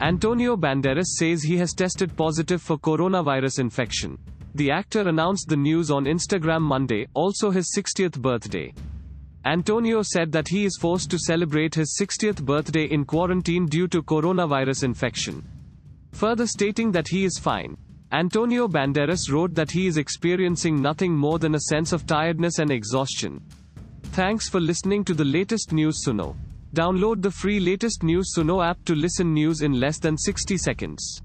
Antonio Banderas says he has tested positive for coronavirus infection. The actor announced the news on Instagram Monday, also his 60th birthday. Antonio said that he is forced to celebrate his 60th birthday in quarantine due to coronavirus infection. Further stating that he is fine. Antonio Banderas wrote that he is experiencing nothing more than a sense of tiredness and exhaustion. Thanks for listening to the latest news Suno. Download the free latest news Suno app to listen news in less than 60 seconds.